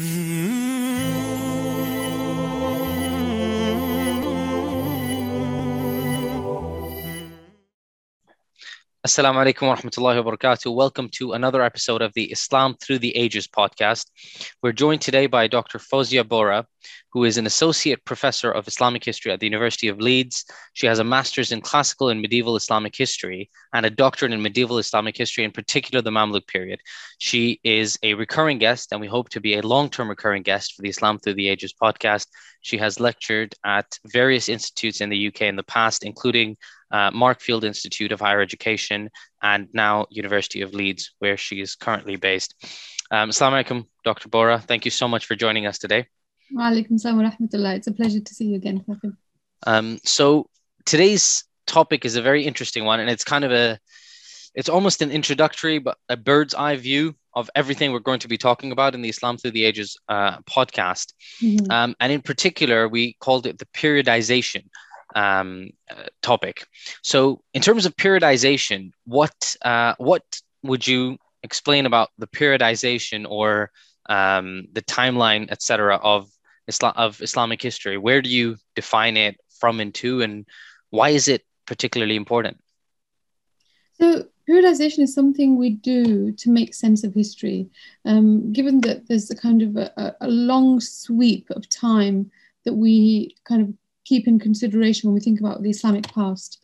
Assalamu alaikum wa rahmatullahi wa barakatuh. Welcome to another episode of the Islam Through the Ages podcast. We're joined today by Dr. Fozia Bora, who is an associate professor of Islamic history at the University of Leeds. She has a master's in classical and medieval Islamic history and a doctorate in medieval Islamic history, in particular the Mamluk period. She is a recurring guest, and we hope to be a long term recurring guest for the Islam Through the Ages podcast. She has lectured at various institutes in the UK in the past, including uh, Markfield Institute of Higher Education, and now University of Leeds, where she is currently based. Um, Assalamu alaikum, Dr. Bora. Thank you so much for joining us today. Wa alaikum salam wa rahmatullah. It's a pleasure to see you again, Um, so today's topic is a very interesting one, and it's kind of a, it's almost an introductory, but a bird's eye view of everything we're going to be talking about in the Islam Through the Ages uh, podcast. Mm-hmm. Um, and in particular, we called it the periodization um, uh, topic. So, in terms of periodization, what uh, what would you explain about the periodization or um, the timeline, etc., of Islam of Islamic history? Where do you define it from and to, and why is it particularly important? So, periodization is something we do to make sense of history. Um, given that there's a kind of a, a long sweep of time that we kind of keep in consideration when we think about the Islamic past.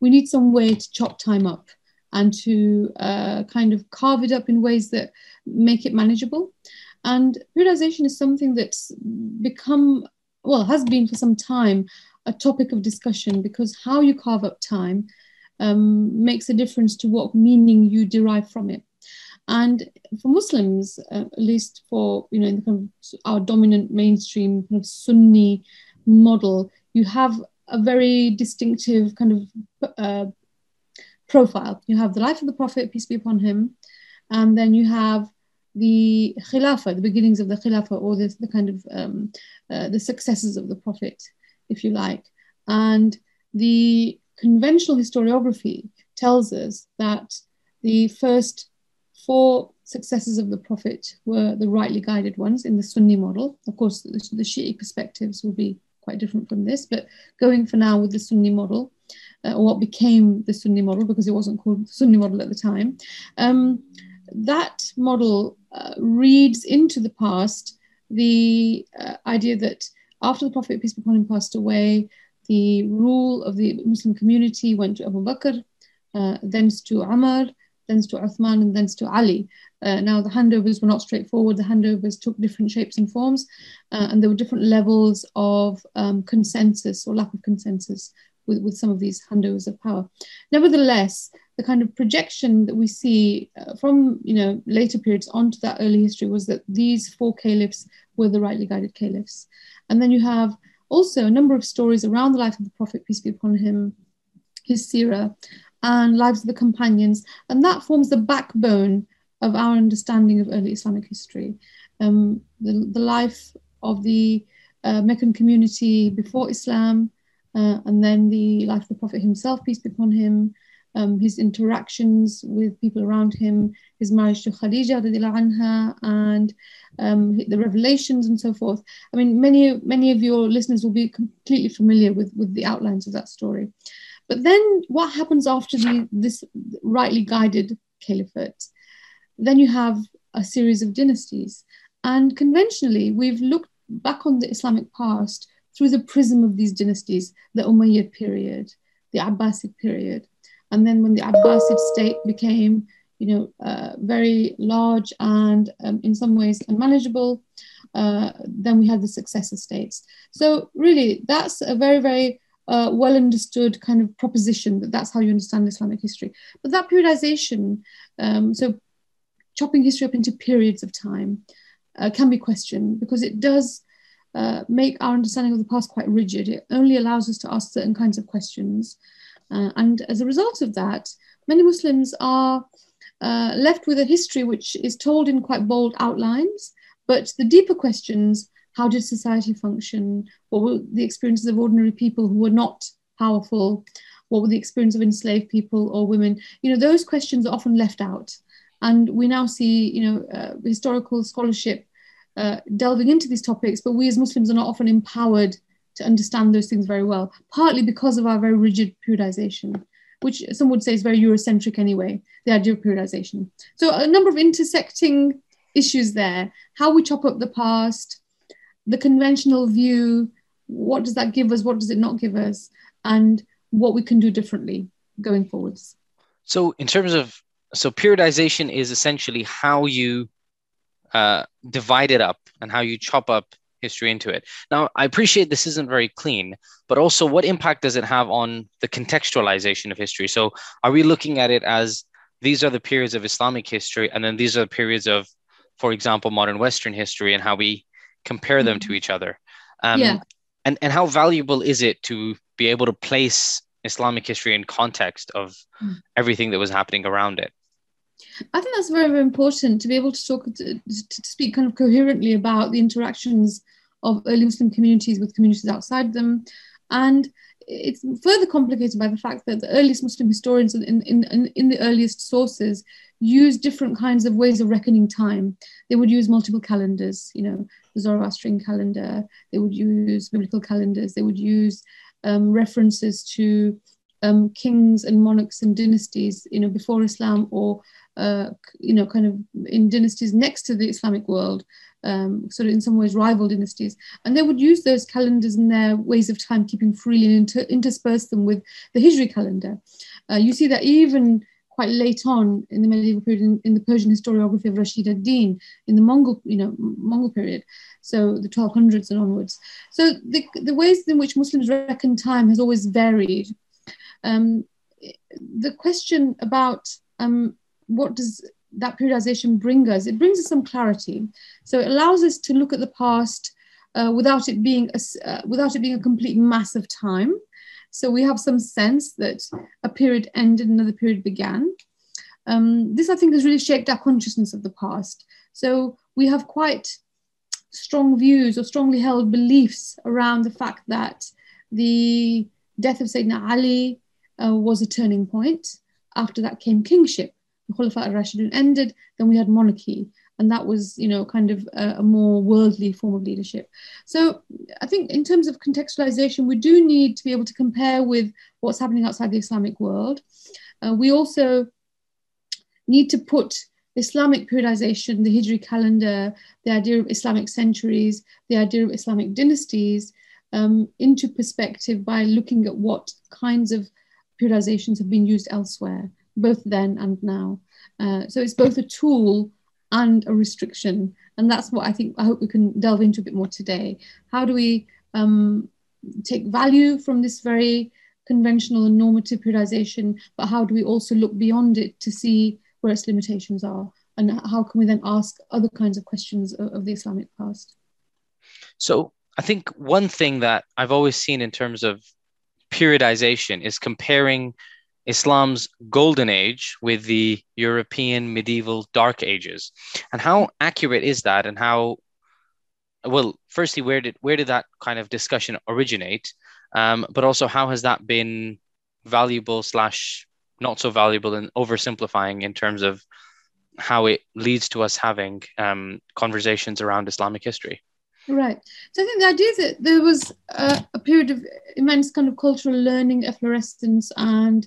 We need some way to chop time up and to uh, kind of carve it up in ways that make it manageable. And periodization is something that's become, well, has been for some time a topic of discussion because how you carve up time um, makes a difference to what meaning you derive from it. And for Muslims, uh, at least for you know, in kind of our dominant mainstream kind of Sunni model, you have a very distinctive kind of uh, profile. You have the life of the Prophet, peace be upon him, and then you have the Khilafah, the beginnings of the Khilafah, or the, the kind of um, uh, the successes of the Prophet, if you like. And the conventional historiography tells us that the first four successors of the Prophet were the rightly guided ones in the Sunni model. Of course, the, the Shi'i perspectives will be quite different from this, but going for now with the Sunni model, uh, or what became the Sunni model because it wasn't called the Sunni model at the time, um, that model uh, reads into the past the uh, idea that after the Prophet, peace be upon him, passed away, the rule of the Muslim community went to Abu Bakr, uh, thence to Umar, thence to Uthman, and thence to Ali. Uh, now, the handovers were not straightforward. The handovers took different shapes and forms, uh, and there were different levels of um, consensus or lack of consensus with, with some of these handovers of power. Nevertheless, the kind of projection that we see uh, from you know later periods onto that early history was that these four caliphs were the rightly guided caliphs, and then you have also a number of stories around the life of the Prophet peace be upon him, his seerah, and lives of the companions, and that forms the backbone of our understanding of early Islamic history. Um, the, the life of the uh, Meccan community before Islam, uh, and then the life of the Prophet himself, peace be upon him, um, his interactions with people around him, his marriage to Khadija anha, and um, the revelations and so forth. I mean, many many of your listeners will be completely familiar with, with the outlines of that story. But then what happens after the, this rightly guided caliphate? Then you have a series of dynasties. And conventionally, we've looked back on the Islamic past through the prism of these dynasties, the Umayyad period, the Abbasid period. And then when the Abbasid state became, you know, uh, very large and um, in some ways unmanageable, uh, then we had the successor states. So really, that's a very, very uh, well understood kind of proposition that that's how you understand Islamic history. But that periodization, um, so chopping history up into periods of time, uh, can be questioned because it does uh, make our understanding of the past quite rigid. It only allows us to ask certain kinds of questions. Uh, and as a result of that, many Muslims are uh, left with a history which is told in quite bold outlines, but the deeper questions how did society function? What were the experiences of ordinary people who were not powerful? What were the experience of enslaved people or women? You know, those questions are often left out. And we now see, you know, uh, historical scholarship uh, delving into these topics, but we as Muslims are not often empowered to understand those things very well, partly because of our very rigid periodization, which some would say is very Eurocentric anyway, the idea of periodization. So, a number of intersecting issues there how we chop up the past, the conventional view, what does that give us, what does it not give us, and what we can do differently going forwards. So, in terms of so periodization is essentially how you uh, divide it up and how you chop up history into it. Now, I appreciate this isn't very clean, but also what impact does it have on the contextualization of history? So, are we looking at it as these are the periods of Islamic history, and then these are the periods of, for example, modern Western history, and how we compare them to mm-hmm. each other? Um, yeah. And, and how valuable is it to be able to place Islamic history in context of mm. everything that was happening around it? I think that's very, very important to be able to talk to, to speak kind of coherently about the interactions of early Muslim communities with communities outside them. And it's further complicated by the fact that the earliest Muslim historians in, in, in, in the earliest sources use different kinds of ways of reckoning time. They would use multiple calendars, you know, the Zoroastrian calendar, they would use biblical calendars, they would use um, references to um, kings and monarchs and dynasties, you know, before Islam or uh, you know, kind of in dynasties next to the Islamic world, um, sort of in some ways rival dynasties. And they would use those calendars and their ways of timekeeping freely and inter- intersperse them with the Hijri calendar. Uh, you see that even quite late on in the medieval period in, in, the Persian historiography of Rashid ad-Din in the Mongol, you know, Mongol period, so the 1200s and onwards. So the, the ways in which Muslims reckon time has always varied. Um, the question about um, what does that periodization bring us? It brings us some clarity. So it allows us to look at the past uh, without it being a, uh, without it being a complete mass of time. So we have some sense that a period ended, another period began. Um, this, I think, has really shaped our consciousness of the past. So we have quite strong views or strongly held beliefs around the fact that the death of Sayyidina Ali uh, was a turning point. After that came kingship the Khulafa al-Rashidun ended, then we had monarchy. And that was, you know, kind of a, a, more worldly form of leadership. So I think in terms of contextualization, we do need to be able to compare with what's happening outside the Islamic world. Uh, we also need to put Islamic periodization, the Hijri calendar, the idea of Islamic centuries, the idea of Islamic dynasties um, into perspective by looking at what kinds of periodizations have been used elsewhere both then and now. Uh, so it's both a tool and a restriction. And that's what I think, I hope we can delve into a bit more today. How do we um, take value from this very conventional and normative periodization, but how do we also look beyond it to see where its limitations are? And how can we then ask other kinds of questions of, of the Islamic past? So I think one thing that I've always seen in terms of periodization is comparing Islam's golden age with the European medieval dark ages. And how accurate is that? And how, well, firstly, where did where did that kind of discussion originate? Um, but also, how has that been valuable slash not so valuable and oversimplifying in terms of how it leads to us having um, conversations around Islamic history? Right. So I think the idea that there was a, a period of immense kind of cultural learning, efflorescence, and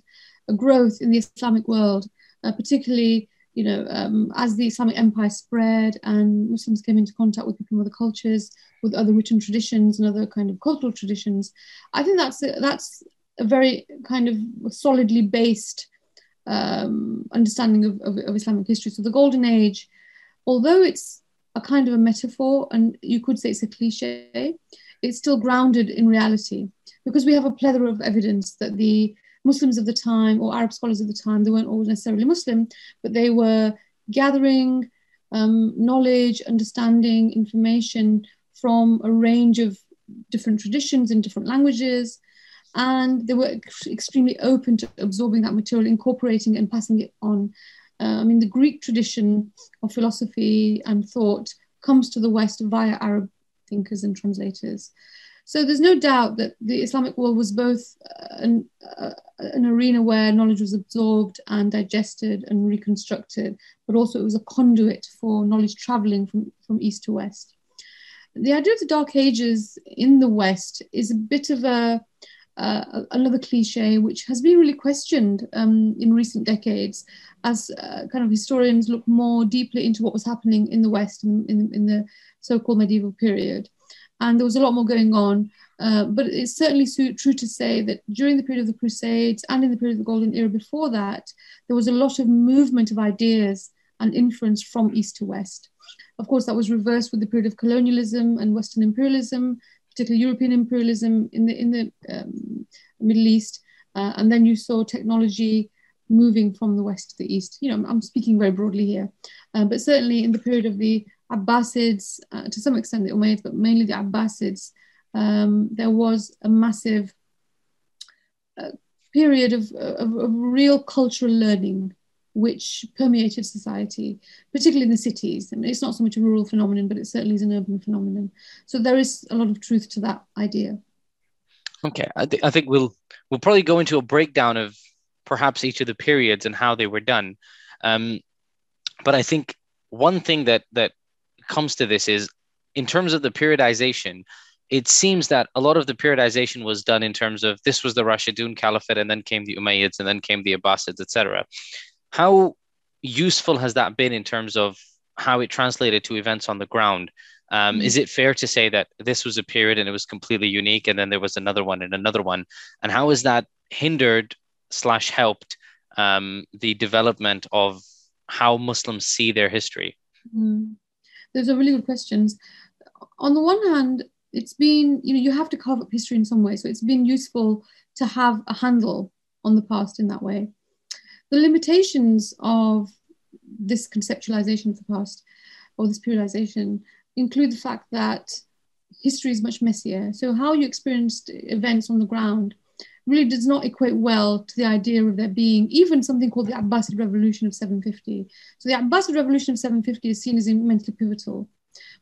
growth in the Islamic world, uh, particularly you know um, as the Islamic Empire spread and Muslims came into contact with people from other cultures, with other written traditions and other kind of cultural traditions. I think that's a, that's a very kind of solidly based um, understanding of, of, of Islamic history. So the Golden Age, although it's a kind of a metaphor and you could say it's a cliche, it's still grounded in reality because we have a plethora of evidence that the Muslims of the time or Arab scholars of the time, they weren't all necessarily Muslim, but they were gathering um, knowledge, understanding, information from a range of different traditions in different languages. And they were extremely open to absorbing that material, incorporating it and passing it on. Uh, I mean, the Greek tradition of philosophy and thought comes to the West via Arab thinkers and translators. So there's no doubt that the Islamic world was both uh, an, uh, an arena where knowledge was absorbed and digested and reconstructed, but also it was a conduit for knowledge traveling from, from east to west. the idea of the Dark Ages in the West is a bit of a uh, another cliche which has been really questioned um, in recent decades as uh, kind of historians look more deeply into what was happening in the West in, in, in the so-called medieval period. And there was a lot more going on. Uh, but it's certainly true to say that during the period of the Crusades and in the period of the Golden Era before that, there was a lot of movement of ideas and influence from East to West. Of course, that was reversed with the period of colonialism and Western imperialism, particularly European imperialism in the in the um, Middle East, uh, and then you saw technology moving from the west to the east. You know, I'm, speaking very broadly here, uh, but certainly in the period of the Abbasids, uh, to some extent the Umayyads, but mainly the Abbasids, um, there was a massive uh, period of, of, of, real cultural learning which permeated society, particularly in the cities. I mean, it's not so much a rural phenomenon, but it certainly is an urban phenomenon. So there is a lot of truth to that idea. Okay, I, th- I think we'll we'll probably go into a breakdown of perhaps each of the periods and how they were done. Um, but I think one thing that that comes to this is in terms of the periodization, it seems that a lot of the periodization was done in terms of this was the Rashidun Caliphate, and then came the Umayyads, and then came the Abbasids, etc. How useful has that been in terms of how it translated to events on the ground? Um, mm-hmm. Is it fair to say that this was a period and it was completely unique, and then there was another one and another one? And how has that hindered slash helped um, the development of how Muslims see their history? Mm. Those are really good questions. On the one hand, it's been, you know, you have to carve up history in some way. So it's been useful to have a handle on the past in that way. The limitations of this conceptualization of the past or this periodization include the fact that history is much messier. So how you experienced events on the ground really does not equate well to the idea of there being even something called the Abbasid Revolution of 750. So the Abbasid Revolution of 750 is seen as immensely pivotal.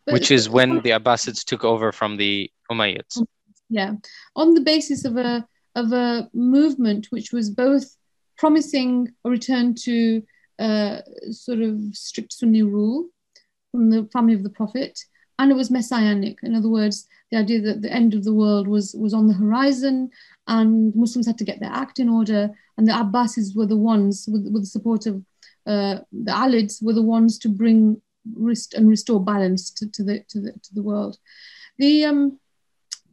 But Which is when the Abbasids took over from the Umayyads. Yeah, on the basis of a of a movement which was both promising a return to uh, sort of strict Sunni rule from the family of the Prophet, and it was messianic. In other words, the idea that the end of the world was was on the horizon, and Muslims had to get their act in order. And the Abbasids were the ones, with, with the support of uh, the Alids, were the ones to bring rest and restore balance to, to the to the to the world. The um,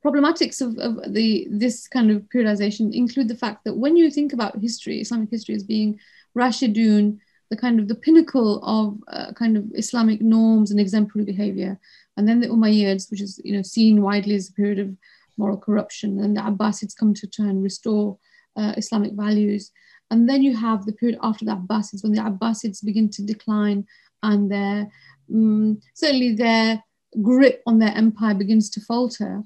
problematics of, of the this kind of periodization include the fact that when you think about history, Islamic history as being Rashidun, the kind of the pinnacle of uh, kind of Islamic norms and exemplary behavior, and then the Umayyads, which is you know seen widely as a period of moral corruption, and the Abbasids come to and restore uh, Islamic values. And then you have the period after the Abbasids, when the Abbasids begin to decline and their um, certainly their grip on their empire begins to falter.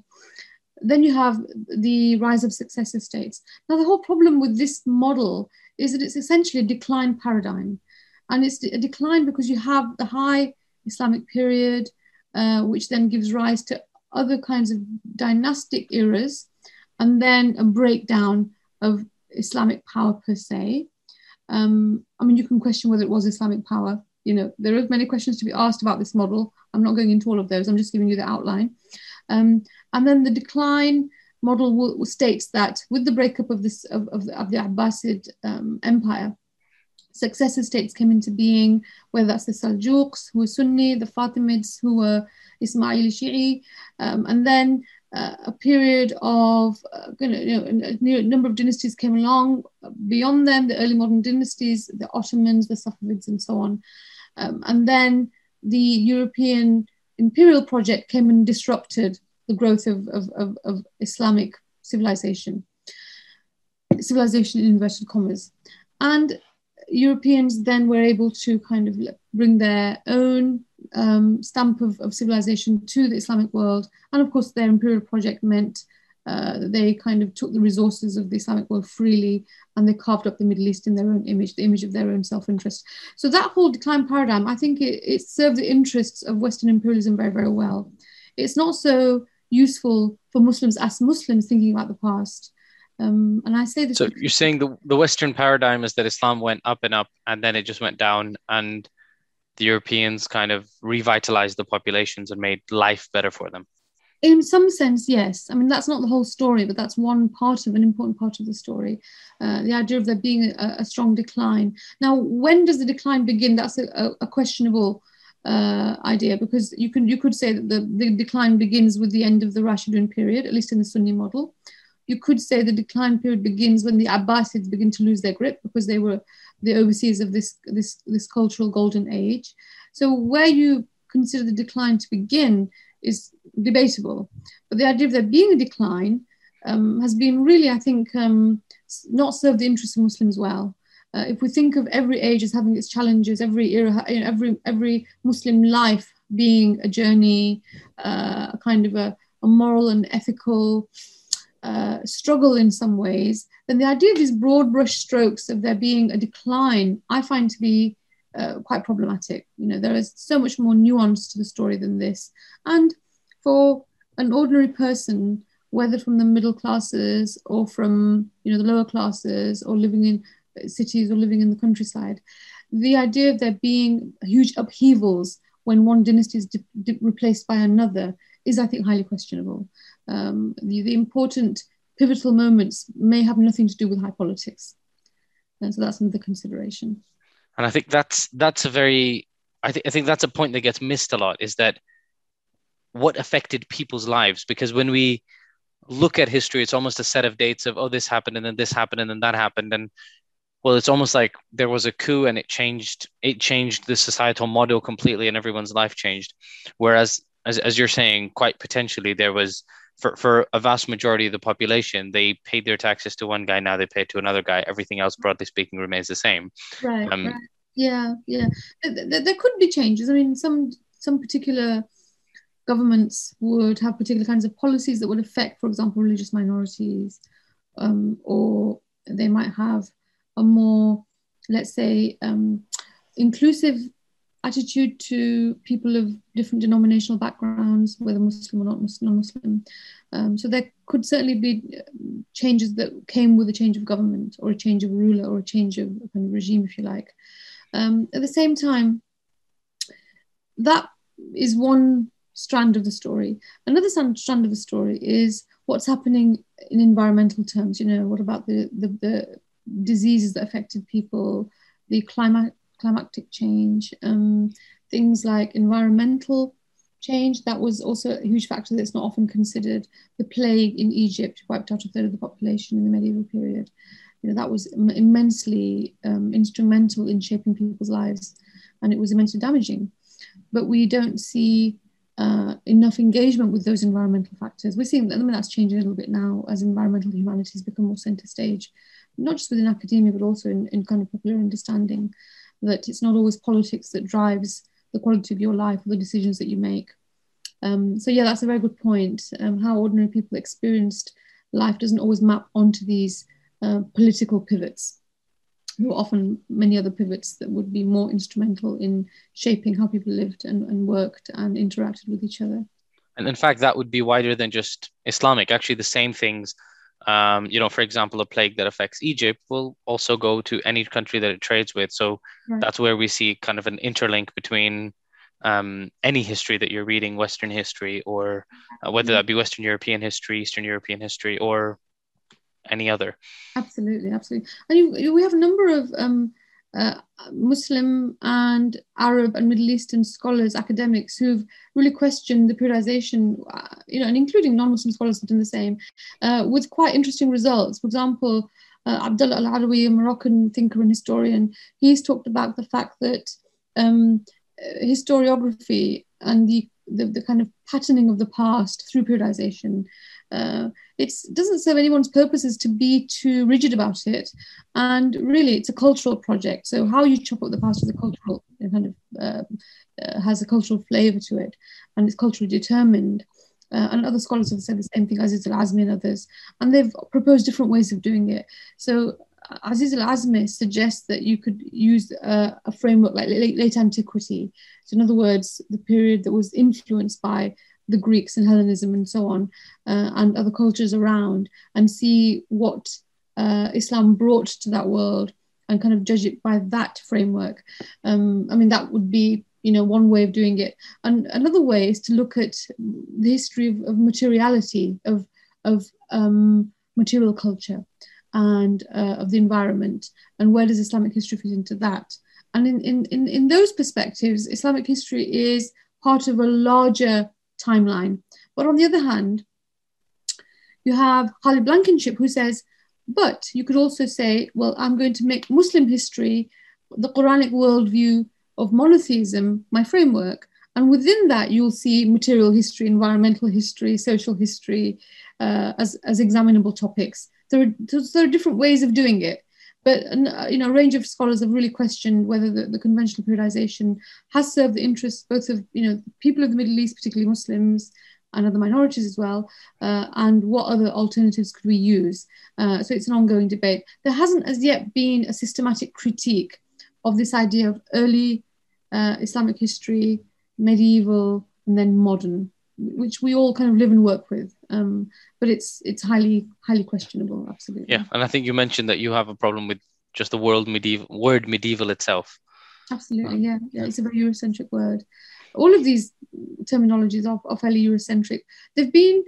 Then you have the rise of successive states. Now, the whole problem with this model is that it's essentially a decline paradigm. And it's a decline because you have the high Islamic period, uh, which then gives rise to other kinds of dynastic eras, and then a breakdown of Islamic power per se. Um, I mean, you can question whether it was Islamic power. You know, there are many questions to be asked about this model. I'm not going into all of those. I'm just giving you the outline. Um, and then the decline model states that with the breakup of this of, of, the, of the Abbasid um, Empire, successive states came into being, whether that's the Seljuqs, who were Sunni, the Fatimids, who were Ismaili Shi'i, um, and then uh, a period of uh, you know, a number of dynasties came along. Beyond them, the early modern dynasties, the Ottomans, the Safavids, and so on. Um, and then the European imperial project came and disrupted the growth of, of, of, of Islamic civilization, civilization in inverted commas. And Europeans then were able to kind of bring their own um, stamp of, of, civilization to the Islamic world. And of course, their imperial project meant uh, they kind of took the resources of the Islamic world freely and they carved up the Middle East in their own image, the image of their own self interest. So, that whole decline paradigm, I think it, it served the interests of Western imperialism very, very well. It's not so useful for Muslims as Muslims thinking about the past. Um, and I say this. So, you're saying the, the Western paradigm is that Islam went up and up and then it just went down and the Europeans kind of revitalized the populations and made life better for them. In some sense, yes. I mean, that's not the whole story, but that's one part of an important part of the story. Uh, the idea of there being a, a, strong decline. Now, when does the decline begin? That's a, a questionable uh, idea because you can you could say that the, the decline begins with the end of the Rashidun period, at least in the Sunni model. You could say the decline period begins when the Abbasids begin to lose their grip because they were the overseers of this this this cultural golden age. So where you consider the decline to begin is debatable, but the idea of there being a decline um, has been really, I think, um, not served the interests of Muslims well. Uh, if we think of every age as having its challenges, every era, every every Muslim life being a journey, uh, a kind of a, a moral and ethical uh, struggle in some ways, then the idea of these broad brush strokes of there being a decline, I find to be uh, quite problematic. You know, there is so much more nuance to the story than this, and for an ordinary person, whether from the middle classes or from you know the lower classes or living in cities or living in the countryside. The idea of there being huge upheavals when one dynasty is replaced by another is, I think, highly questionable. Um, the, the, important pivotal moments may have nothing to do with high politics. And so that's another consideration. And I think that's that's a very I think I think that's a point that gets missed a lot is that what affected people's lives because when we look at history it's almost a set of dates of oh this happened and then this happened and then that happened and well it's almost like there was a coup and it changed it changed the societal model completely and everyone's life changed whereas as, as you're saying quite potentially there was for, for a vast majority of the population they paid their taxes to one guy now they pay to another guy. Everything else broadly speaking remains the same. Right, um, right. yeah yeah. There, there could be changes. I mean some some particular governments would have particular kinds of policies that would affect for example religious minorities um, or they might have a more, let's say, um, inclusive attitude to people of different denominational backgrounds, whether Muslim or not Muslim, non-Muslim. Um, so there could certainly be uh, changes that came with a change of government or a change of ruler or a change of kind of regime, if you like. Um, at the same time, that is one strand of the story. Another strand of the story is what's happening in environmental terms. You know, what about the the, the diseases that affected people, the climate, climatic change, um, things like environmental change. That was also a huge factor that's not often considered. The plague in Egypt wiped out a third of the population in the medieval period. You know, that was immensely um, instrumental in shaping people's lives, and it was immensely damaging. But we don't see uh, enough engagement with those environmental factors. We're seeing I mean, that's changing a little bit now as environmental humanities become more center stage not just within academia, but also in, in kind of popular understanding that it's not always politics that drives the quality of your life or the decisions that you make. Um, so yeah, that's a very good point. Um, how ordinary people experienced life doesn't always map onto these uh, political pivots. There were often many other pivots that would be more instrumental in shaping how people lived and, and worked and interacted with each other. And in fact, that would be wider than just Islamic. Actually, the same things um, you know, for example, a plague that affects Egypt will also go to any country that it trades with. So right. that's where we see kind of an interlink between um, any history that you're reading, Western history, or uh, whether that be Western European history, Eastern European history, or any other. Absolutely, absolutely. And you, we have a number of um, uh, Muslim and Arab and Middle Eastern scholars, academics who've really questioned the periodization, uh, you know, and including non-Muslim scholars have done the same, uh, with quite interesting results. For example, uh, Abdullah al-Arawi, a Moroccan thinker and historian, he's talked about the fact that um, historiography and the, the, the kind of patterning of the past through periodization uh, it doesn't serve anyone's purposes to be too rigid about it. And really, it's a cultural project. So how you chop up the past is a cultural kind of uh, uh, has a cultural flavor to it, and it's culturally determined. Uh, and other scholars have said the same thing, Aziz al Azmeh and others, and they've proposed different ways of doing it. So Aziz al Azmeh suggests that you could use a, a framework like late, late, antiquity. So, in other words, the period that was influenced by the Greeks and Hellenism and so on, uh, and other cultures around, and see what uh, Islam brought to that world and kind of judge it by that framework. Um, I mean, that would be you know one way of doing it and another way is to look at the history of, of materiality of of um, material culture and uh, of the environment and where does islamic history fit into that and in, in, in, in those perspectives islamic history is part of a larger timeline. But on the other hand you have Khalid Blankenship who says but you could also say well i'm going to make muslim history the quranic worldview of monotheism my framework. And within that you'll see material history environmental history social history uh, as, as examinable topics. There are, there are different ways of doing it. But uh, you know, a range of scholars have really questioned whether the, the conventional periodization has served the interests both of you know people of the Middle East, particularly Muslims, and other minorities as well, uh, and what other alternatives could we use? Uh, so it's an ongoing debate. There hasn't as yet been a systematic critique of this idea of early uh, Islamic history, medieval, and then modern which we all kind of live and work with. Um, but it's it's highly highly questionable. Absolutely. Yeah, and I think you mentioned that you have a problem with just the world medieval word medieval itself. Absolutely, yeah, yeah. It's a very Eurocentric word. All of these terminologies are, are fairly Eurocentric. They've been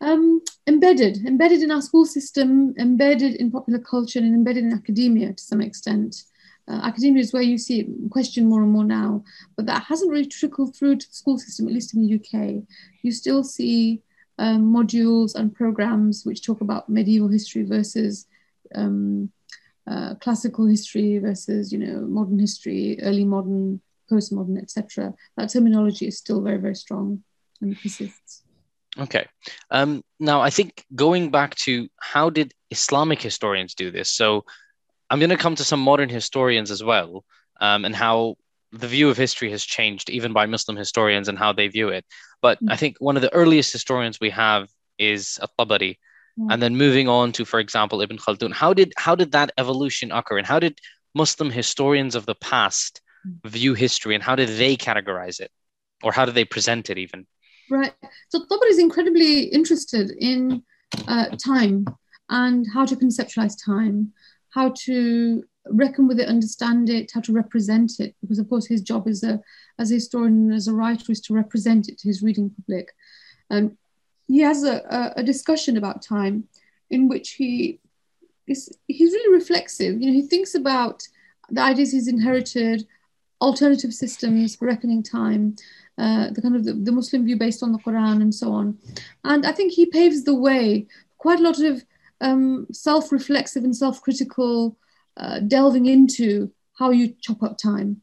um, embedded, embedded in our school system, embedded in popular culture, and embedded in academia to some extent. Uh, academia is where you see it questioned more and more now, but that hasn't really trickled through to the school system, at least in the UK. You still see um, modules and programs which talk about medieval history versus um, uh, classical history versus, you know, modern history, early modern, postmodern, etc. That terminology is still very, very strong and persists. Okay. Um, now, I think going back to how did Islamic historians do this? So I'm going to come to some modern historians as well, um, and how the view of history has changed, even by Muslim historians and how they view it. But mm-hmm. I think one of the earliest historians we have is At-Tabari, mm-hmm. and then moving on to, for example, Ibn Khaldun. How did how did that evolution occur, and how did Muslim historians of the past mm. view history, and how did they categorize it, or how did they present it, even? Right. So Tabari is incredibly interested in uh, time and how to conceptualize time how to reckon with it, understand it, how to represent it, because of course his job as a as a historian, and as a writer, is to represent it to his reading public. And he has a, a discussion about time in which he is he's really reflexive. You know, he thinks about the ideas he's inherited, alternative systems for reckoning time, uh, the kind of the, the Muslim view based on the Quran and so on. And I think he paves the way quite a lot of um, self reflexive and self critical uh, delving into how you chop up time.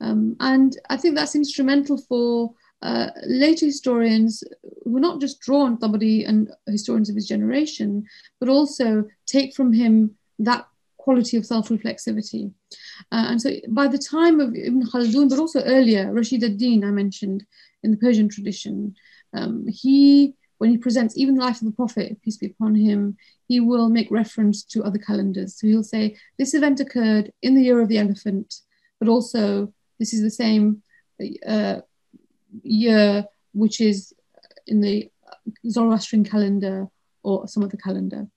Um, and I think that's instrumental for uh, later historians who are not just draw on Tabari and historians of his generation, but also take from him that quality of self-reflexivity. Uh, and so by the time of Ibn Khaldun, but also earlier, Rashid ad-Din, I mentioned, in the Persian tradition, um, he when he presents even the life of the Prophet, peace be upon him, he will make reference to other calendars. So he'll say, This event occurred in the year of the elephant, but also this is the same uh, year which is in the Zoroastrian calendar or some other calendar.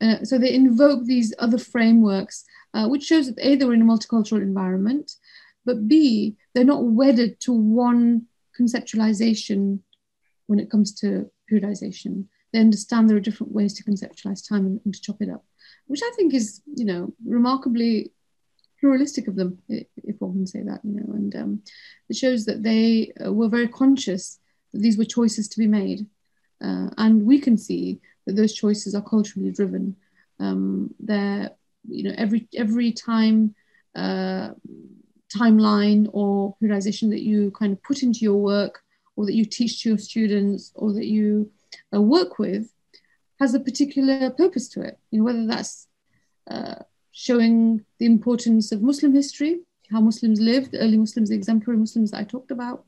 Uh, so they invoke these other frameworks, uh, which shows that A, they were in a multicultural environment, but B, they're not wedded to one conceptualization when it comes to periodization. They understand there are different ways to conceptualize time and, and to chop it up, which I think is, you know, remarkably pluralistic of them, if one can say that, you know, and um, it shows that they uh, were very conscious that these were choices to be made. Uh, and we can see that those choices are culturally driven. Um, they're, you know, every every time uh, timeline or periodization that you kind of put into your work or that you teach to your students or that you uh, work with has a particular purpose to it. You know, whether that's uh, showing the importance of Muslim history, how Muslims lived, early Muslims, the exemplary Muslims that I talked about,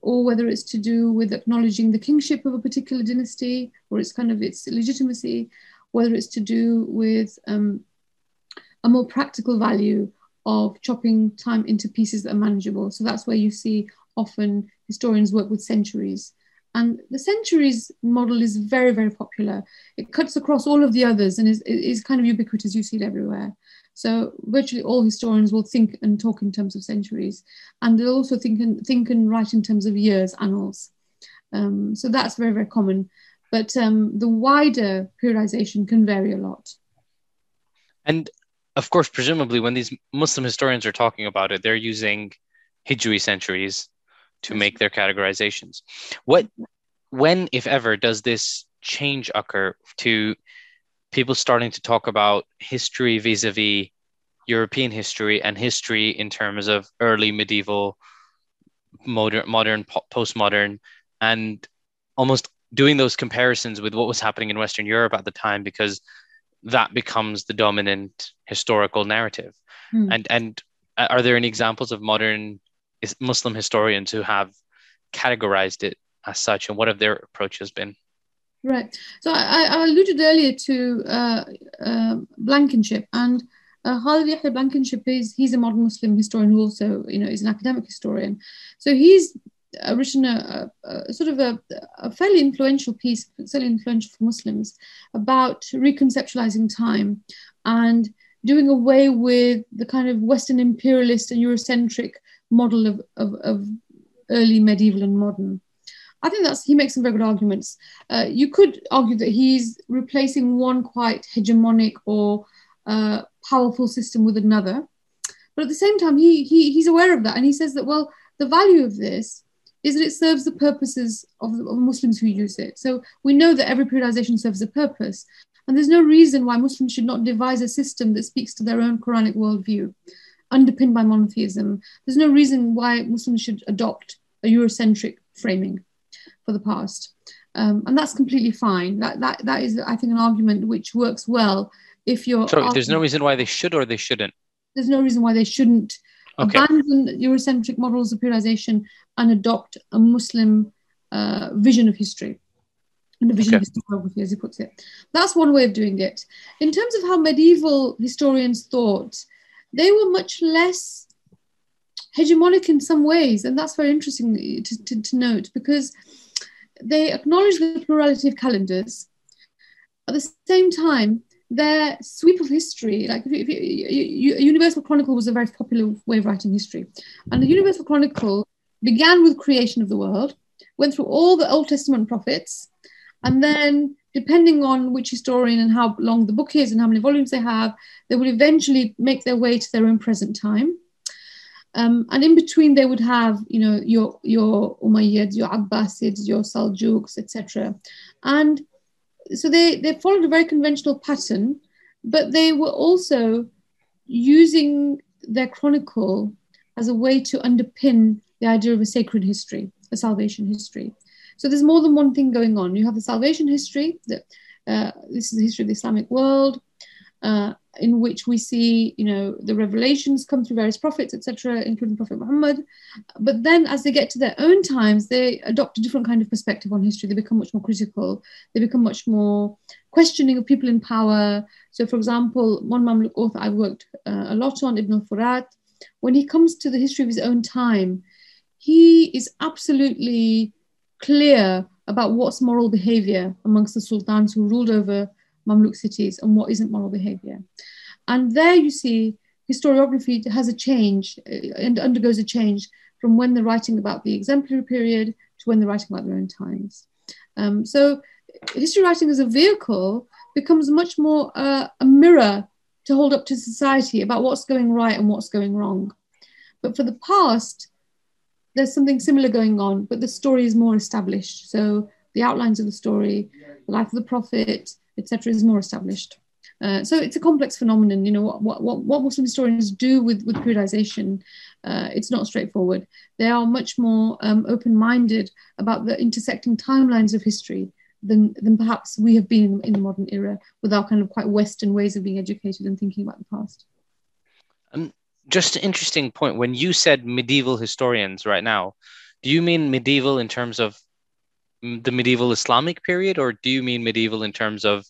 or whether it's to do with acknowledging the kingship of a particular dynasty or its kind of its legitimacy, whether it's to do with um, a more practical value of chopping time into pieces that are manageable. So that's where you see often historians work with centuries. And the centuries model is very, very popular. It cuts across all of the others and is, is kind of ubiquitous. You see it everywhere. So virtually all historians will think and talk in terms of centuries, and they'll also think and think and write in terms of years, annals. Um, so that's very very common. But um, the wider periodization can vary a lot. And of course, presumably, when these Muslim historians are talking about it, they're using Hijri centuries to make their categorizations. What, when, if ever, does this change occur to people starting to talk about history vis-a-vis European history and history in terms of early medieval, modern, modern, postmodern, and almost doing those comparisons with what was happening in Western Europe at the time, because that becomes the dominant historical narrative. Mm. And and are there any examples of modern Muslim historians who have categorized it as such, and what have their approaches been? Right. So I, I alluded earlier to uh, uh, Blankenship, and uh, Khalid Yahya Blankenship is he's a modern Muslim historian who also you know is an academic historian. So he's uh, written a, a, a, sort of a, a, fairly influential piece, certainly influential for Muslims, about reconceptualizing time and doing away with the kind of Western imperialist and Eurocentric model of, of, of early medieval and modern. I think that's he makes some very good arguments. Uh, you could argue that he's replacing one quite hegemonic or uh, powerful system with another, but at the same time, he, he he's aware of that, and he says that well, the value of this is that it serves the purposes of, of Muslims who use it. So we know that every periodization serves a purpose, and there's no reason why Muslims should not devise a system that speaks to their own Quranic worldview, underpinned by monotheism. There's no reason why Muslims should adopt a Eurocentric framing for the past. Um, and that's completely fine. That, that, that is, I think, an argument which works well if you're. Sorry, there's no reason why they should or they shouldn't. There's no reason why they shouldn't okay. abandon Eurocentric models of periodization and adopt a Muslim uh, vision of history and a vision okay. of historiography, as he puts it. That's one way of doing it. In terms of how medieval historians thought, they were much less hegemonic in some ways, and that's very interesting to, to, to note because they acknowledge the plurality of calendars. At the same time, their sweep of history, like if you, if you, Universal Chronicle was a very popular way of writing history, and the Universal Chronicle began with creation of the world, went through all the Old Testament prophets, and then depending on which historian and how long the book is and how many volumes they have, they will eventually make their way to their own present time. Um, and in between, they would have, you know, your your Umayyads, your Abbasids, your Saljuks, etc. And so they they followed a very conventional pattern, but they were also using their chronicle as a way to underpin the idea of a sacred history, a salvation history. So there's more than one thing going on. You have the salvation history, that uh, this is the history of the Islamic world, uh, in which we see, you know, the revelations come through various prophets, etc., including Prophet Muhammad. But then, as they get to their own times, they adopt a different kind of perspective on history. They become much more critical. They become much more questioning of people in power. So, for example, one Mamluk author I've worked uh, a lot on, Ibn al-Furat, when he comes to the history of his own time, he is absolutely clear about what's moral behavior amongst the sultans who ruled over Mamluk cities and what isn't moral behavior. And there you see historiography has a change uh, and undergoes a change from when they're writing about the exemplary period to when they're writing about their own times. Um, so history writing as a vehicle becomes much more uh, a mirror to hold up to society about what's going right and what's going wrong. But for the past, there's something similar going on, but the story is more established. So the outlines of the story, the life of the prophet, etc., is more established. Uh, so it's a complex phenomenon. You know what what what Muslim historians do with with periodization. Uh, it's not straightforward. They are much more um, open-minded about the intersecting timelines of history than than perhaps we have been in the modern era with our kind of quite Western ways of being educated and thinking about the past. Um, just an interesting point. When you said medieval historians right now, do you mean medieval in terms of the medieval Islamic period, or do you mean medieval in terms of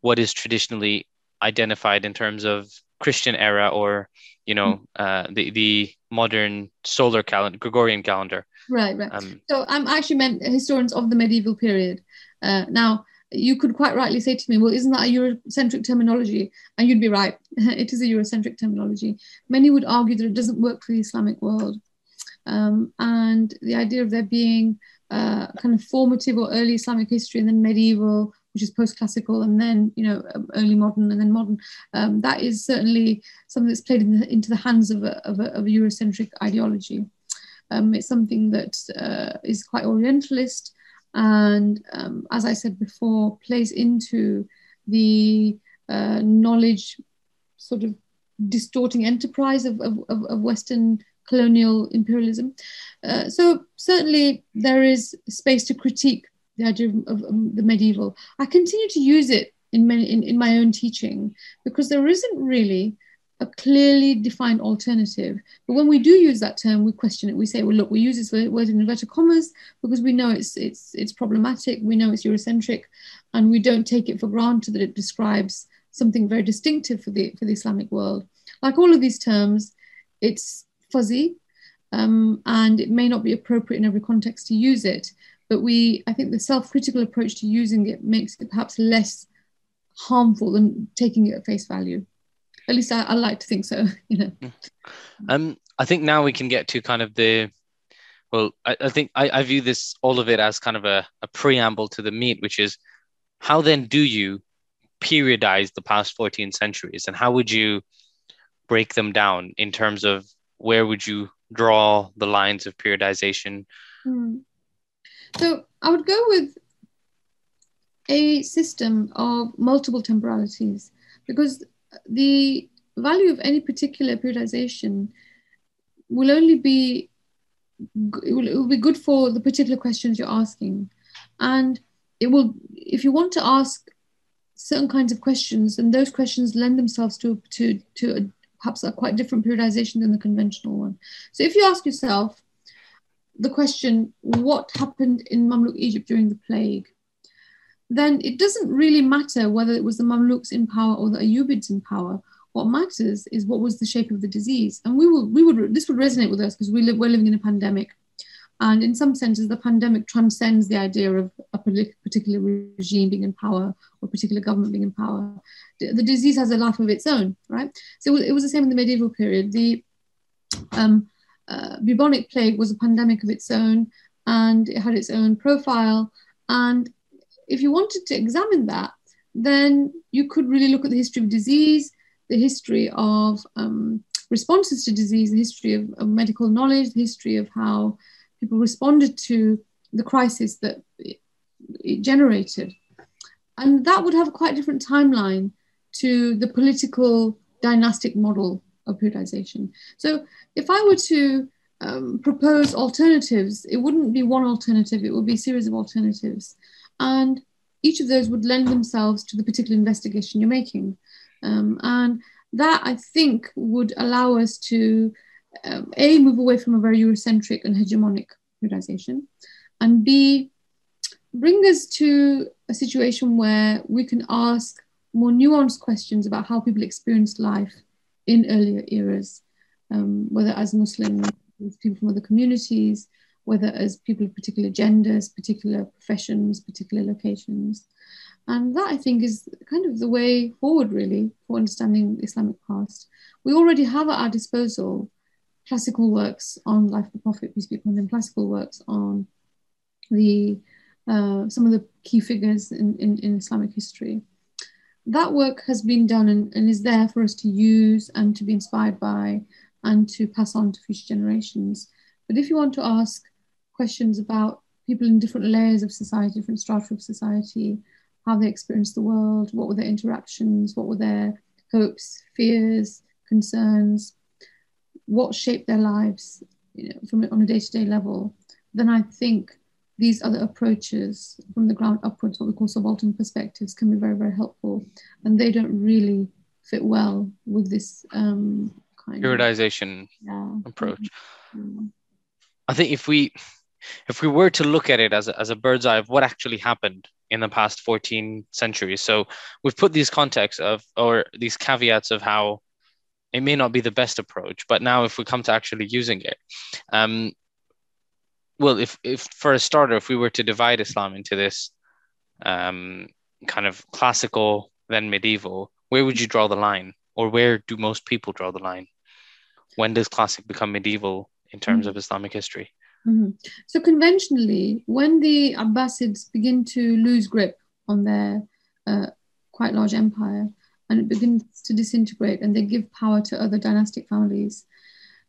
what is traditionally identified in terms of Christian era or you know mm. uh, the the modern solar calendar, Gregorian calendar? Right, right. Um, so I'm actually meant historians of the medieval period. Uh, now, you could quite rightly say to me, well, isn't that a Eurocentric terminology? And you'd be right. it is a Eurocentric terminology. Many would argue that it doesn't work for the Islamic world. Um, and the idea of there being uh, kind of formative or early Islamic history and then medieval, which is post-classical, and then you know early modern and then modern. Um, that is certainly something that's played in the, into the hands of a, of a, of a Eurocentric ideology. Um, it's something that uh, is quite Orientalist, and um, as I said before, plays into the uh, knowledge sort of distorting enterprise of, of, of Western colonial imperialism. Uh, so certainly there is space to critique the idea of, of the medieval. I continue to use it in, many, in, in my own teaching because there isn't really a clearly defined alternative. But when we do use that term, we question it. We say, well, look, we use this word in inverted commas because we know it's it's it's problematic. We know it's Eurocentric, and we don't take it for granted that it describes something very distinctive for the for the Islamic world. Like all of these terms, it's fuzzy, um, and it may not be appropriate in every context to use it. But we, I think, the self-critical approach to using it makes it perhaps less harmful than taking it at face value. At least I, I like to think so. You know. Mm. Um, I think now we can get to kind of the well, I, I think I, I, view this all of it as kind of a, a, preamble to the meat, which is how then do you periodize the past 14 centuries and how would you break them down in terms of where would you draw the lines of periodization? Hmm. So I would go with a system of multiple temporalities because the value of any particular periodization will only be it will, it will be good for the particular questions you're asking and it will if you want to ask certain kinds of questions and those questions lend themselves to to to perhaps a quite different periodization than the conventional one. So if you ask yourself the question, what happened in Mamluk Egypt during the plague? Then it doesn't really matter whether it was the Mamluks in power or the Ayyubids in power. What matters is what was the shape of the disease. And we will, we would, this would resonate with us because we live, we're living in a pandemic. And in some senses, the pandemic transcends the idea of a particular regime being in power or a particular government being in power. The disease has a life of its own, right? So it was the same in the medieval period. The um, uh, bubonic plague was a pandemic of its own and it had its own profile. And if you wanted to examine that, then you could really look at the history of disease, the history of um, responses to disease, the history of, of medical knowledge, the history of how people responded to the crisis that it, generated. And that would have a quite different timeline to the political dynastic model of periodization. So if I were to um, propose alternatives, it wouldn't be one alternative, it would be a series of alternatives. And each of those would lend themselves to the particular investigation you're making. Um, and that I think would allow us to um, A, move away from a very Eurocentric and hegemonic periodization, and B, bring us to a situation where we can ask more nuanced questions about how people experienced life in earlier eras, um, whether as Muslims, people from other communities, whether as people of particular genders, particular professions, particular locations. And that I think is kind of the way forward, really, for understanding Islamic past. We already have at our disposal classical works on life of the Prophet, peace be upon him, classical works on the uh, some of the key figures in, in, in, Islamic history. That work has been done and, and is there for us to use and to be inspired by and to pass on to future generations. But if you want to ask questions about people in different layers of society, different strata of society, how they experienced the world, what were their interactions, what were their hopes, fears, concerns, what shaped their lives you know, from on a day-to-day level, then I think these other approaches from the ground upwards, what we call subaltern perspectives, can be very, very helpful. And they don't really fit well with this um, kind periodization of yeah. approach. Mm-hmm. I think if we if we were to look at it as a, as a bird's eye of what actually happened in the past 14 centuries, so we've put these contexts of or these caveats of how it may not be the best approach, but now if we come to actually using it, um, well, if if for a starter, if we were to divide Islam into this, um, kind of classical then medieval, where would you draw the line, or where do most people draw the line? When does classic become medieval in terms mm-hmm. of Islamic history? Mm-hmm. So conventionally, when the Abbasids begin to lose grip on their uh, quite large empire and it begins to disintegrate and they give power to other dynastic families,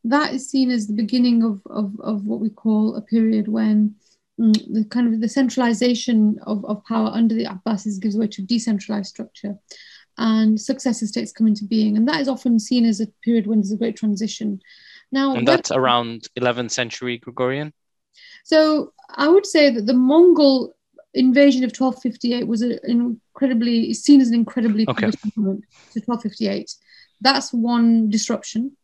that is seen as the beginning of, of, of what we call a period when mm, the kind of the centralization of, of power under the Abbasids gives way to decentralized structure and successor states come into being. And that is often seen as a period when there's a great transition. Now, and that's around 11th century Gregorian. So I would say that the Mongol invasion of 1258 was an incredibly seen as an incredibly okay. moment to 1258. That's one disruption.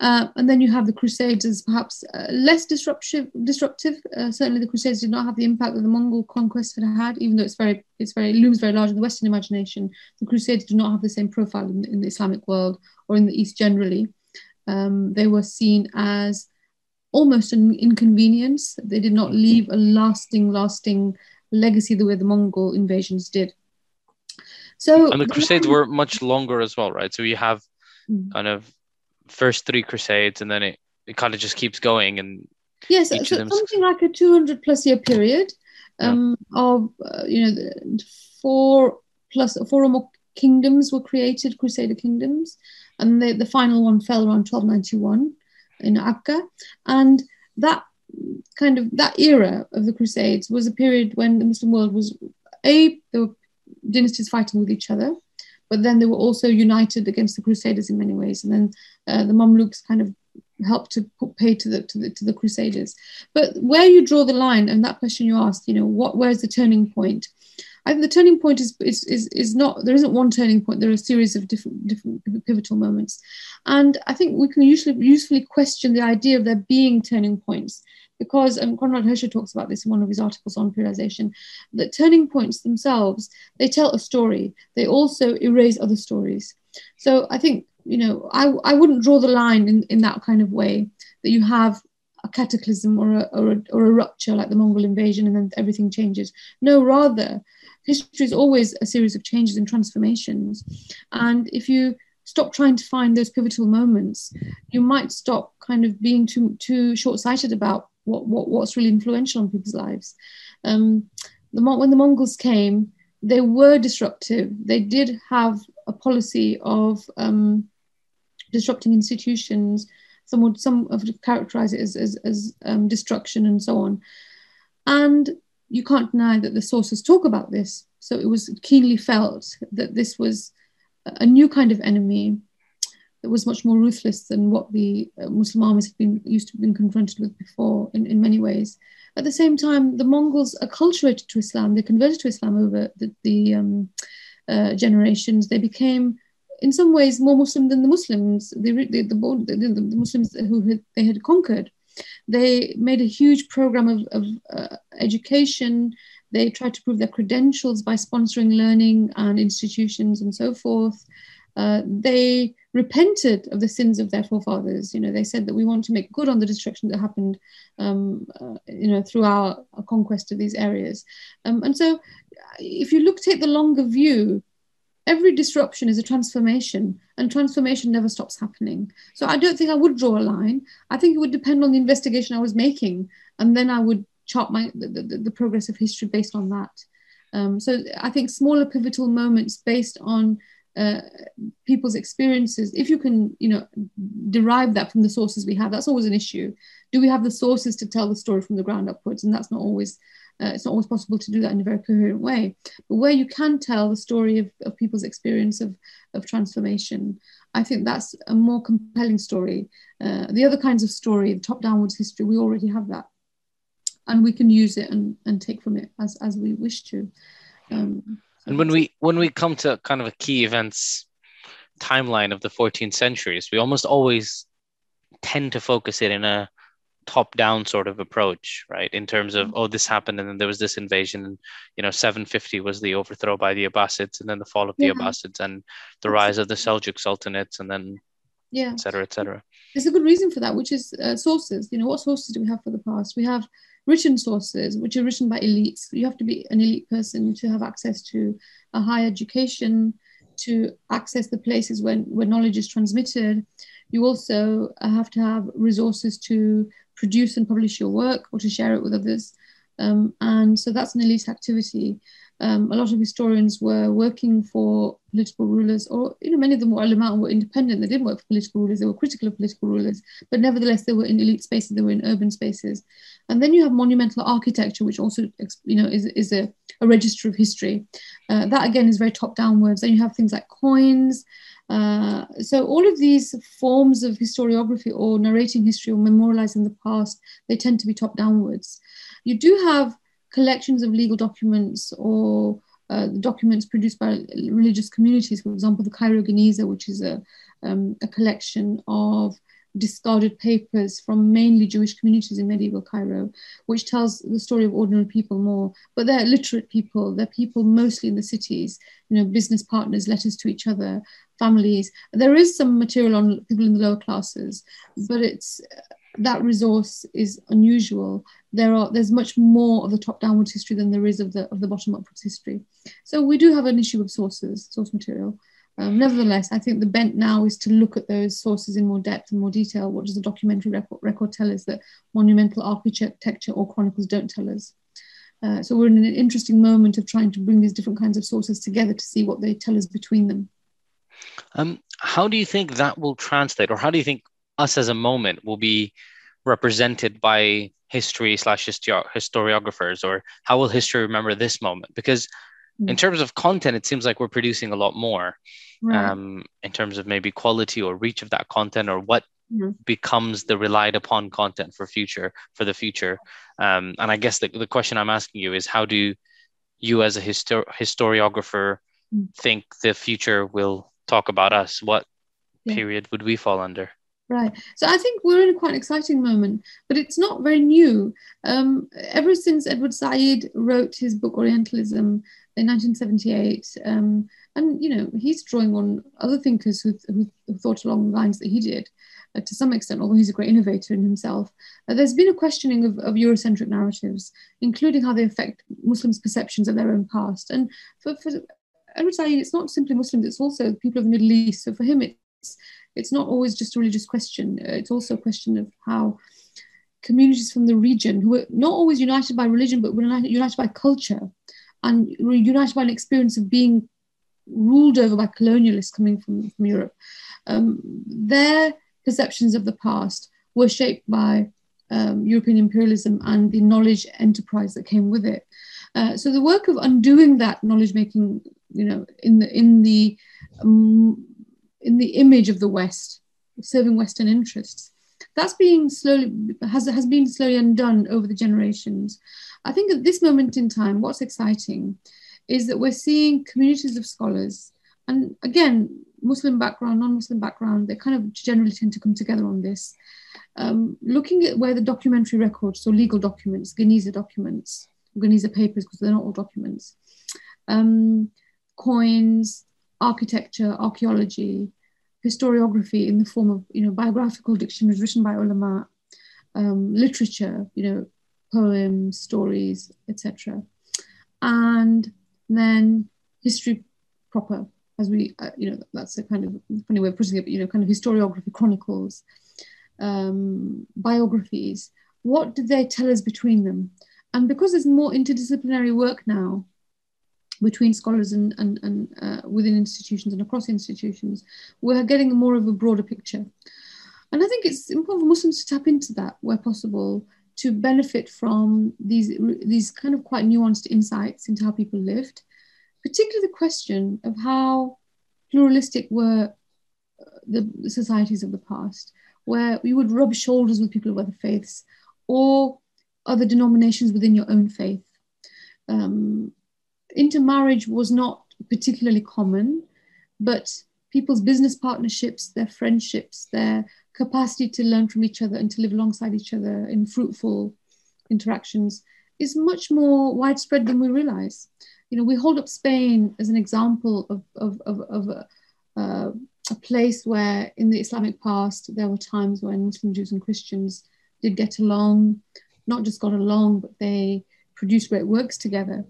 Uh, and then you have the Crusades as perhaps uh, less disruptive. Disruptive. Uh, certainly, the Crusades did not have the impact that the Mongol conquest had had, even though it's very, it's very it looms very large in the Western imagination. The Crusades do not have the same profile in, in the Islamic world or in the East generally um, they were seen as almost an inconvenience. They did not leave a lasting, lasting legacy the way the Mongol invasions did. So and the Crusades were much longer as well, right? So you have mm. kind of first three Crusades, and then it, it kind of just keeps going. And yes, so something like a two hundred plus year period um, yeah. of uh, you know four plus four or more kingdoms were created, Crusader kingdoms, and the, the final one fell around 1291 in Akka. And that kind of that era of the Crusades was a period when the Muslim world was a there were dynasties fighting with each other, but then they were also united against the Crusaders in many ways, and then uh, the Mamluks kind of helped to put pay to the, to the to the Crusaders. But where you draw the line, and that question you asked, you know, what where's the turning point? I think the turning point is, is, is, is not, there isn't one turning point, there are a series of different, different pivotal moments. And I think we can usually usefully question the idea of there being turning points because um, Konrad Hirschler talks about this in one of his articles on periodization, that turning points themselves, they tell a story. They also erase other stories. So I think, you know, I, I wouldn't draw the line in, in that kind of way that you have a cataclysm or a, or a, or a rupture like the Mongol invasion and then everything changes. No, rather, history is always a series of changes and transformations. And if you stop trying to find those pivotal moments, you might stop kind of being too too short-sighted about what, what what's really influential on people's lives. Um, the, when the Mongols came, they were disruptive. They did have a policy of um, disrupting institutions. Some would some would characterize it as as, as um, destruction and so on. And you can't deny that the sources talk about this. So it was keenly felt that this was a new kind of enemy that was much more ruthless than what the uh, Muslim armies had been used to being confronted with before in, in many ways. At the same time, the Mongols acculturated to Islam, they converted to Islam over the, the um, uh, generations. They became, in some ways, more Muslim than the Muslims, the, the, the, the Muslims who had, they had conquered. They made a huge program of, of uh, education. They tried to prove their credentials by sponsoring learning and institutions and so forth. Uh, they repented of the sins of their forefathers. You know, they said that we want to make good on the destruction that happened, um, uh, you know, through our, our, conquest of these areas. Um, and so, if you look take the longer view, every disruption is a transformation and transformation never stops happening. So i don't think i would draw a line. I think it would depend on the investigation i was making and then i would chart my the, the, the progress of history based on that. Um, so i think smaller pivotal moments based on uh, people's experiences if you can you know derive that from the sources we have that's always an issue. Do we have the sources to tell the story from the ground upwards? And that's not always uh, it's not always possible to do that in a very coherent way. But where you can tell the story of, of people's experience of, of transformation, I think that's a more compelling story. Uh, the other kinds of story, the top downwards history, we already have that. And we can use it and, and take from it as, as we wish to. Um, and when we when we come to kind of a key events timeline of the 14th centuries, we almost always tend to focus it in a top down sort of approach right? In terms of oh this happened and then there was this invasion and you know 750 was the overthrow by the abbasids and then the fall of the yeah. abbasids and the rise of the seljuk sultanates and then yeah. etc etc there's a good reason for that which is uh, sources. You know what sources do we have for the past? We have written sources, which are written by elites. You have to be an elite person to have access to a high education, to access the places when, where knowledge is transmitted. You also have to have resources to produce and publish your work or to share it with others. Um, and so that's an elite activity. Um, a lot of historians were working for political rulers, or you know, many of them were ulama were independent. They didn't work for political rulers; they were critical of political rulers, but nevertheless, they were in elite spaces. They were in urban spaces. And then you have monumental architecture, which also, you know, is, is a, a register of history. Uh, that again is very top downwards. Then you have things like coins. Uh, so all of these forms of historiography or narrating history or memorializing the past, they tend to be top downwards. You do have collections of legal documents or uh, documents produced by religious communities, for example, the Cairo Geniza, which is a, um, a collection of discarded papers from mainly Jewish communities in medieval Cairo, which tells the story of ordinary people more. But they're literate people, they're people mostly in the cities, you know, business partners, letters to each other, families. There is some material on people in the lower classes, but it's that resource is unusual. There are there's much more of the top downwards history than there is of the of the bottom upwards history. So we do have an issue of sources, source material. Um, nevertheless, I think the bent now is to look at those sources in more depth and more detail. What does the documentary record, record tell us that monumental architecture or chronicles don't tell us? Uh, so we're in an interesting moment of trying to bring these different kinds of sources together to see what they tell us between them. Um, how do you think that will translate, or how do you think us as a moment will be represented by history slash historiographers or how will history remember this moment because in terms of content it seems like we're producing a lot more right. um, in terms of maybe quality or reach of that content or what mm. becomes the relied upon content for future for the future um, and i guess the, the question i'm asking you is how do you as a histor- historiographer mm. think the future will talk about us what yeah. period would we fall under Right. So I think we're in a quite exciting moment, but it's not very new. Um, ever since Edward Said wrote his book Orientalism in 1978, um, and you know he's drawing on other thinkers who, who, thought along the lines that he did, uh, to some extent. Although he's a great innovator in himself, uh, there's been a questioning of, of Eurocentric narratives, including how they affect Muslims' perceptions of their own past. And for, for Said, it's not simply Muslims; it's also people of the Middle East. So for him, it's it's not always just a religious question. Uh, it's also a question of how communities from the region, who are not always united by religion, but united, united by culture and united by an experience of being ruled over by colonialists coming from, from Europe, um, their perceptions of the past were shaped by um, European imperialism and the knowledge enterprise that came with it. Uh, so the work of undoing that knowledge making, you know, in the in the um, in the image of the West, serving Western interests. That's being slowly has has been slowly undone over the generations. I think at this moment in time, what's exciting is that we're seeing communities of scholars, and again, Muslim background, non-Muslim background, they kind of generally tend to come together on this. Um, looking at where the documentary records, so legal documents, Geniza documents, Geniza papers, because they're not all documents, um, coins, architecture, archaeology, historiography in the form of you know biographical dictionaries written by ulama, um, literature, you know, poems, stories, etc., and then history proper, as we uh, you know that's a kind of funny way of putting it, but you know, kind of historiography, chronicles, um, biographies. What did they tell us between them? And because there's more interdisciplinary work now, between scholars and, and, and uh, within institutions and across institutions, we're getting more of a broader picture. And I think it's important for Muslims to tap into that where possible to benefit from these, these kind of quite nuanced insights into how people lived, particularly the question of how pluralistic were uh, the, societies of the past, where we would rub shoulders with people of other faiths or other denominations within your own faith. Um, intermarriage was not particularly common, but people's business partnerships, their friendships, their capacity to learn from each other and to live alongside each other in fruitful interactions is much more widespread than we realize. You know, we hold up Spain as an example of, of, of, of a, uh, a place where in the Islamic past there were times when Muslim Jews and Christians did get along, not just got along, but they produced great works together.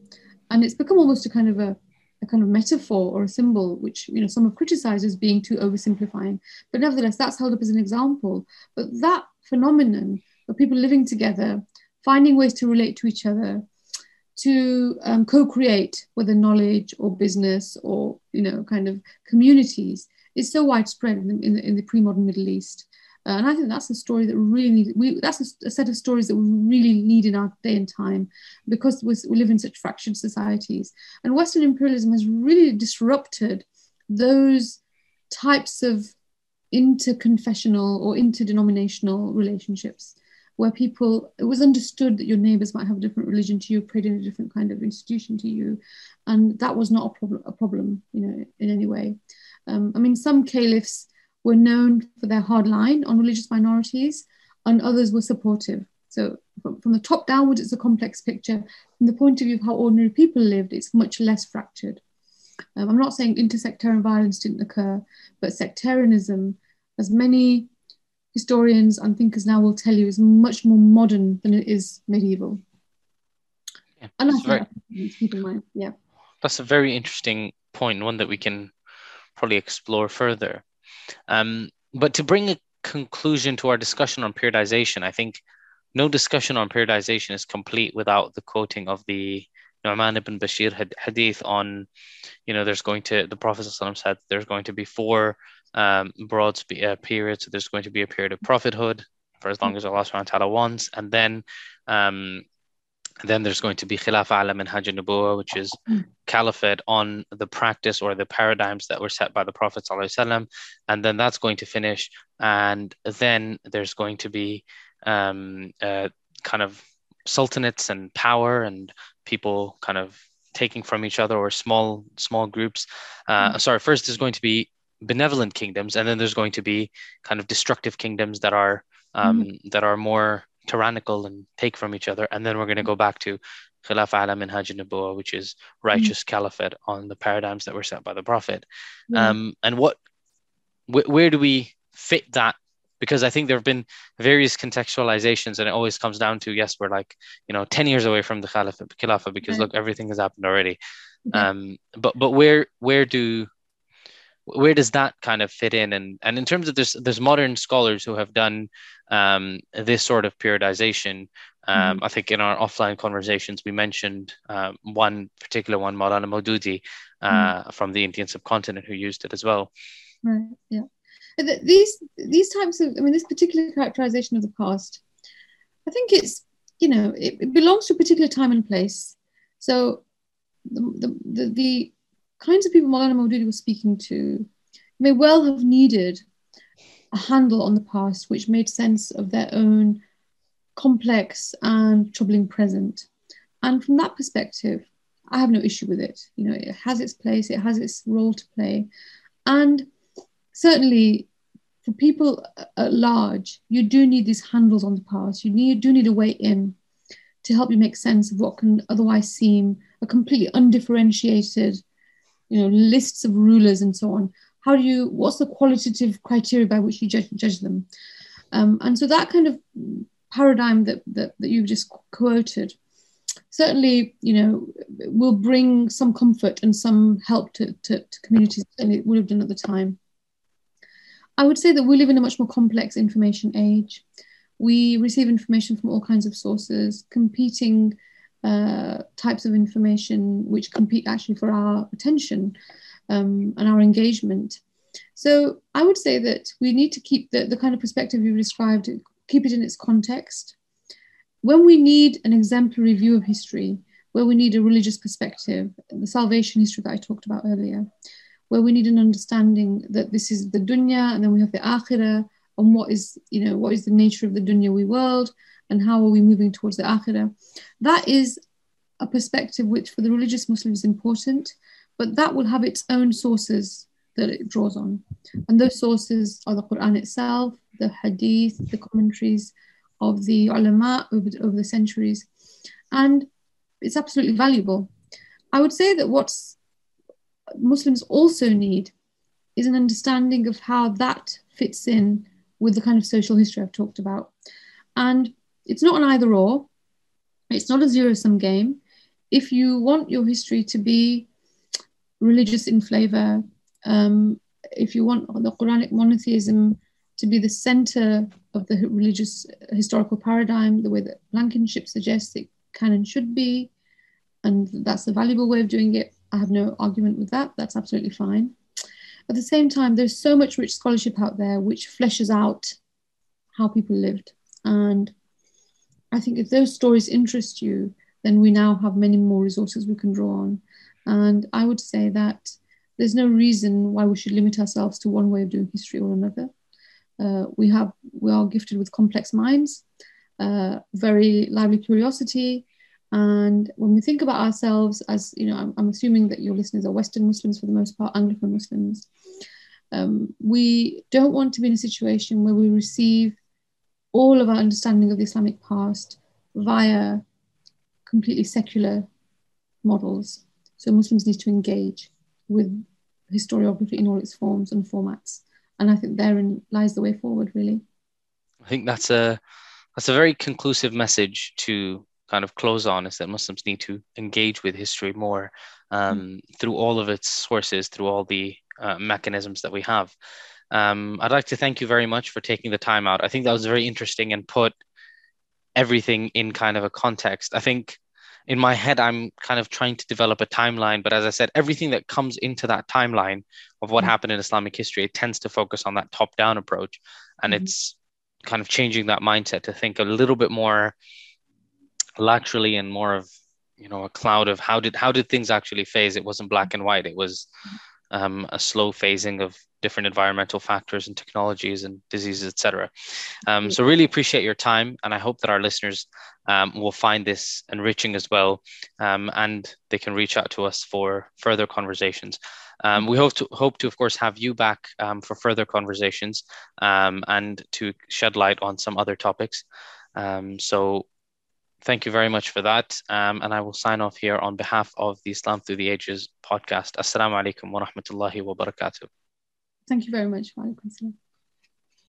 And it's become almost a kind of a, a kind of metaphor or a symbol, which you know some have criticized as being too oversimplifying. But nevertheless, that's held up as an example. But that phenomenon of people living together, finding ways to relate to each other, to um, co-create whether knowledge or business or you know kind of communities is so widespread in the, in the, in the pre-modern middle east uh, and i think that's a story that really need, we that's a, a, set of stories that we really need in our day and time because we live in such fractured societies. And western imperialism has really disrupted those types of interconfessional or interdenominational relationships where people it was understood that your neighbors might have a different religion to you prayed in a different kind of institution to you and that was not a problem a problem you know in any way. Um, i mean some caliphs were known for their hard line on religious minorities and others were supportive so from, the top downwards it's a complex picture from the point of view of how ordinary people lived it's much less fractured um, i'm not saying intersectarian violence didn't occur but sectarianism as many historians and thinkers now will tell you is much more modern than it is medieval. Yeah, and that's very, keep in mind. Yeah. That's a very interesting point, one that we can probably explore further. Um, but to bring a conclusion to our discussion on periodization, I think no discussion on periodization is complete without the quoting of the Nu'man ibn Bashir hadith on, you know, there's going to, the Prophet said there's going to be four um, broad uh, period. So there's going to be a period of prophethood for as long as Allah wants. And then um, then there's going to be Khilafah ala Minhaj Nubuwa, which is caliphate on the practice or the paradigms that were set by the Prophet. ﷺ. And then that's going to finish. And then there's going to be um, uh, kind of sultanates and power and people kind of taking from each other or small small groups. Uh, mm. Sorry, first there's going to be benevolent kingdoms, and then there's going to be kind of destructive kingdoms that are um, mm-hmm. that are more tyrannical and take from each other, and then we're going to go back to Khilaf ala Minhaj Nubuwa, which is righteous mm-hmm. caliphate on the paradigms that were set by the Prophet. Mm-hmm. Um, and what, wh- where do we fit that? Because I think there have been various contextualizations, and it always comes down to yes, we're like you know ten years away from the Khilafah, because look, everything has happened already. Um, but but where where do where does that kind of fit in? And and in terms of this there's modern scholars who have done um, this sort of periodization. Um, mm. I think in our offline conversations we mentioned um, one particular one Maulana Maududi uh, mm. from the Indian subcontinent who used it as well. Right yeah. These these types of I mean this particular characterization of the past I think it's you know it, it belongs to a particular time and place. So the, the, the kinds of people Maulana Maududi was speaking to may well have needed a handle on the past which made sense of their own complex and troubling present. And from that perspective, I have no issue with it. You know, it has its place, it has its role to play. And certainly for people at large, you do need these handles on the past. You need, do need a way in to help you make sense of what can otherwise seem a completely undifferentiated you know lists of rulers and so on. How do you what's the qualitative criteria by which you judge, judge them? Um, and so that kind of paradigm that, that that you've just quoted certainly you know will bring some comfort and some help to, to, to communities and it would have done at the time. I would say that we live in a much more complex information age. We receive information from all kinds of sources competing uh, types of information which compete actually for our attention um, and our engagement. So I would say that we need to keep the, the kind of perspective you described, keep it in its context. When we need an exemplary view of history, where we need a religious perspective, the salvation history that I talked about earlier, where we need an understanding that this is the dunya and then we have the akhirah and what is, you know, what is the nature of the dunyawi world and how are we moving towards the akhirah. That is a perspective which for the religious Muslim is important, but that will have its own sources that it draws on. And those sources are the Quran itself, the hadith, the commentaries of the ulama over, over the centuries. And it's absolutely valuable. I would say that what Muslims also need is an understanding of how that fits in with the kind of social history I've talked about. And it's not an either or. It's not a zero sum game. If you want your history to be religious in flavor, um, if you want the Quranic monotheism to be the center of the religious historical paradigm, the way that Blankenship suggests it can and should be, and that's a valuable way of doing it, I have no argument with that. That's absolutely fine. At the same time, there's so much rich scholarship out there which fleshes out how people lived. And I think if those stories interest you, then we now have many more resources we can draw on. And I would say that there's no reason why we should limit ourselves to one way of doing history or another. Uh, we have we are gifted with complex minds, uh, very lively curiosity, and when we think about ourselves as you know, I'm, I'm assuming that your listeners are Western Muslims for the most part, Anglophone Muslims. Um, we don't want to be in a situation where we receive all of our understanding of the Islamic past via completely secular models. So Muslims need to engage with historiography in all its forms and formats. And I think therein lies the way forward, really. I think that's a that's a very conclusive message to kind of close on is that Muslims need to engage with history more um, mm. through all of its sources, through all the uh, mechanisms that we have. Um, I'd like to thank you very much for taking the time out. I think that was very interesting and put everything in kind of a context. I think in my head, I'm kind of trying to develop a timeline, but as I said, everything that comes into that timeline of what mm-hmm. happened in Islamic history, it tends to focus on that top down approach. And mm-hmm. it's kind of changing that mindset to think a little bit more laterally and more of you know a cloud of how did how did things actually phase it wasn't black and white it was um, a slow phasing of different environmental factors and technologies and diseases, etc. Um, so really appreciate your time, and I hope that our listeners um, will find this enriching as well, um, and they can reach out to us for further conversations. Um, we hope to hope to, of course, have you back um, for further conversations and to shed light on some other topics. so thank you very much for that. Um, and I will sign off here on behalf of the Islam Through the Ages podcast. Assalamu alaikum wa rahmatullahi wa barakatuh. Thank you very much. Wa alaikum